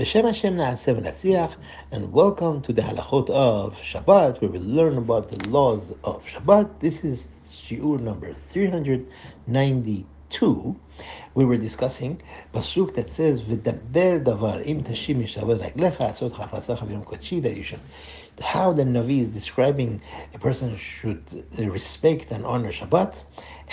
B'Shem Hashem Na'aseh V'Natziach, and welcome to the Halachot of Shabbat, where we learn about the laws of Shabbat. This is Shiur number 392. We were discussing pasuk that says "V'daber davar im tashim mishavet raglecha asot chafasacha b'yom kodshi" that you should. How the Navi is describing a person should respect and honor Shabbat,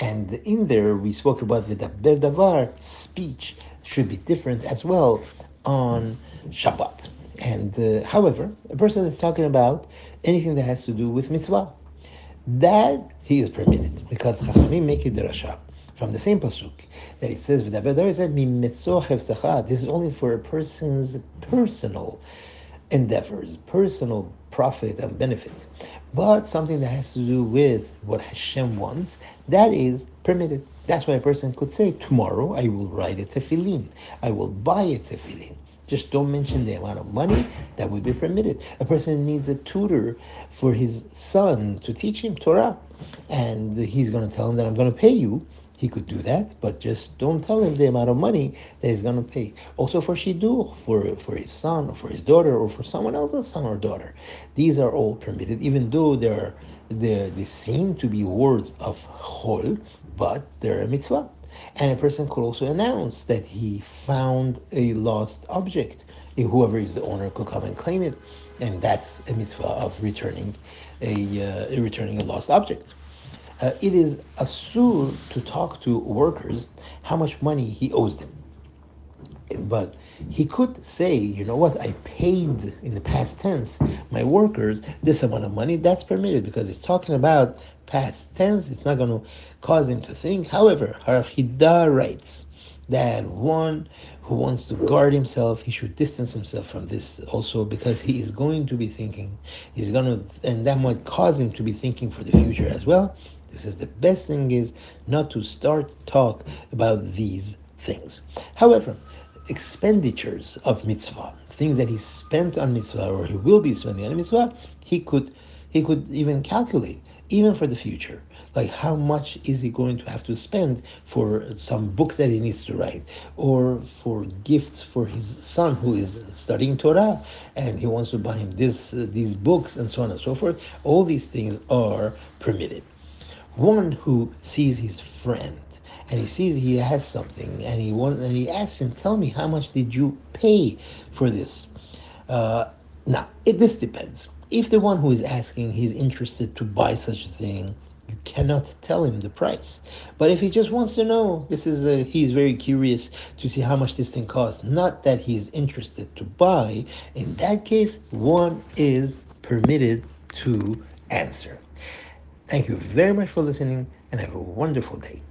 and in there we spoke about "V'daber davar" speech should be different as well on Shabbat. And uh, however, a person is talking about anything that has to do with mitzvah, that he is permitted because Chachamim make it derasha from the same pasuk that it says This is only for a person's personal endeavors, personal profit and benefit. But something that has to do with what Hashem wants, that is permitted. That's why a person could say, tomorrow I will write a tefillin. I will buy a tefillin. Just don't mention the amount of money that would be permitted. A person needs a tutor for his son to teach him Torah. And he's going to tell him that I'm going to pay you. He could do that, but just don't tell him the amount of money that he's going to pay. Also for shidduch, for, for his son, or for his daughter, or for someone else's son or daughter. These are all permitted, even though they're, they're, they seem to be words of chol, but they're a mitzvah. And a person could also announce that he found a lost object. Whoever is the owner could come and claim it, and that's a mitzvah of returning a, uh, returning a lost object. Uh, it is asur to talk to workers how much money he owes them. But he could say, you know what, I paid in the past tense my workers this amount of money. That's permitted because it's talking about past tense. It's not going to cause him to think. However, Harachida writes that one who wants to guard himself, he should distance himself from this also because he is going to be thinking. He's going to, and that might cause him to be thinking for the future as well. This is the best thing is not to start talk about these things. However, expenditures of mitzvah, things that he spent on mitzvah or he will be spending on mitzvah, he could he could even calculate, even for the future. Like how much is he going to have to spend for some books that he needs to write, or for gifts for his son who is studying Torah and he wants to buy him this uh, these books and so on and so forth. All these things are permitted. One who sees his friend and he sees he has something, and he wants, and he asks him, "Tell me, how much did you pay for this?" Uh, now, it, this depends. If the one who is asking he's interested to buy such a thing, you cannot tell him the price. But if he just wants to know, this is a, he's very curious to see how much this thing costs. Not that he is interested to buy. In that case, one is permitted to answer. Thank you very much for listening, and have a wonderful day.